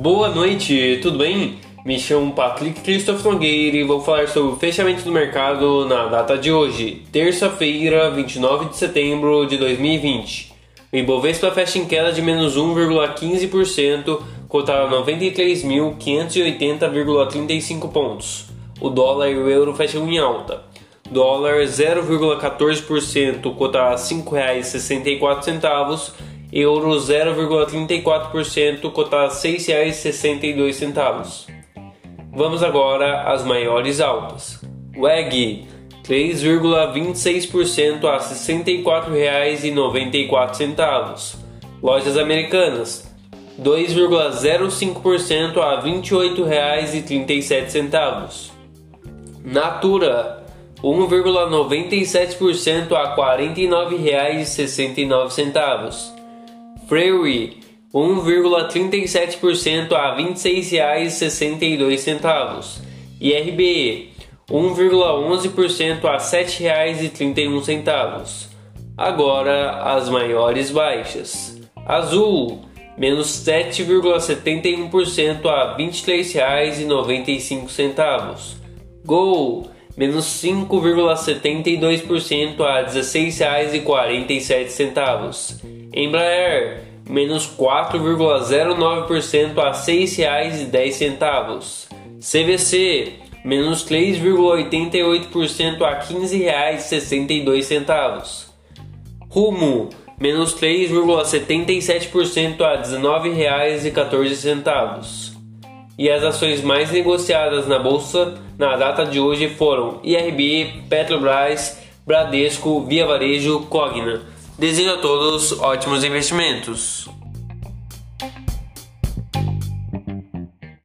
Boa noite, tudo bem? Me chamo Patrick Christoph Nogueira e vou falar sobre o fechamento do mercado na data de hoje, terça-feira, 29 de setembro de 2020. O Ibovespa fecha em queda de menos 1,15%, cotado a 93.580,35 pontos. O dólar e o euro fecham em alta. Dólar 0,14%, cotado a R$ 5,64 euro 0,34%, cotado a R$ 6,62. Vamos agora às maiores altas. WEG 3,26% a R$ 64,94. Lojas Americanas 2,05% a R$ 28,37. Natura 1,97% a R$ 49,69. Freeway 1,37% a R$ 26,62 e RBE 1,11% a R$ 7,31. Agora as maiores baixas. Azul menos 7,71% a R$ 23,95. Gol menos 5,72% a R$ 16,47. Embraer, menos 4,09% a R$ 6,10. CVC, menos 3,88% a R$ 15,62. Rumo, menos 3,77% a R$ 19,14. E as ações mais negociadas na bolsa na data de hoje foram IRB, Petrobras, Bradesco, Via Varejo, Cogna. Desejo a todos ótimos investimentos.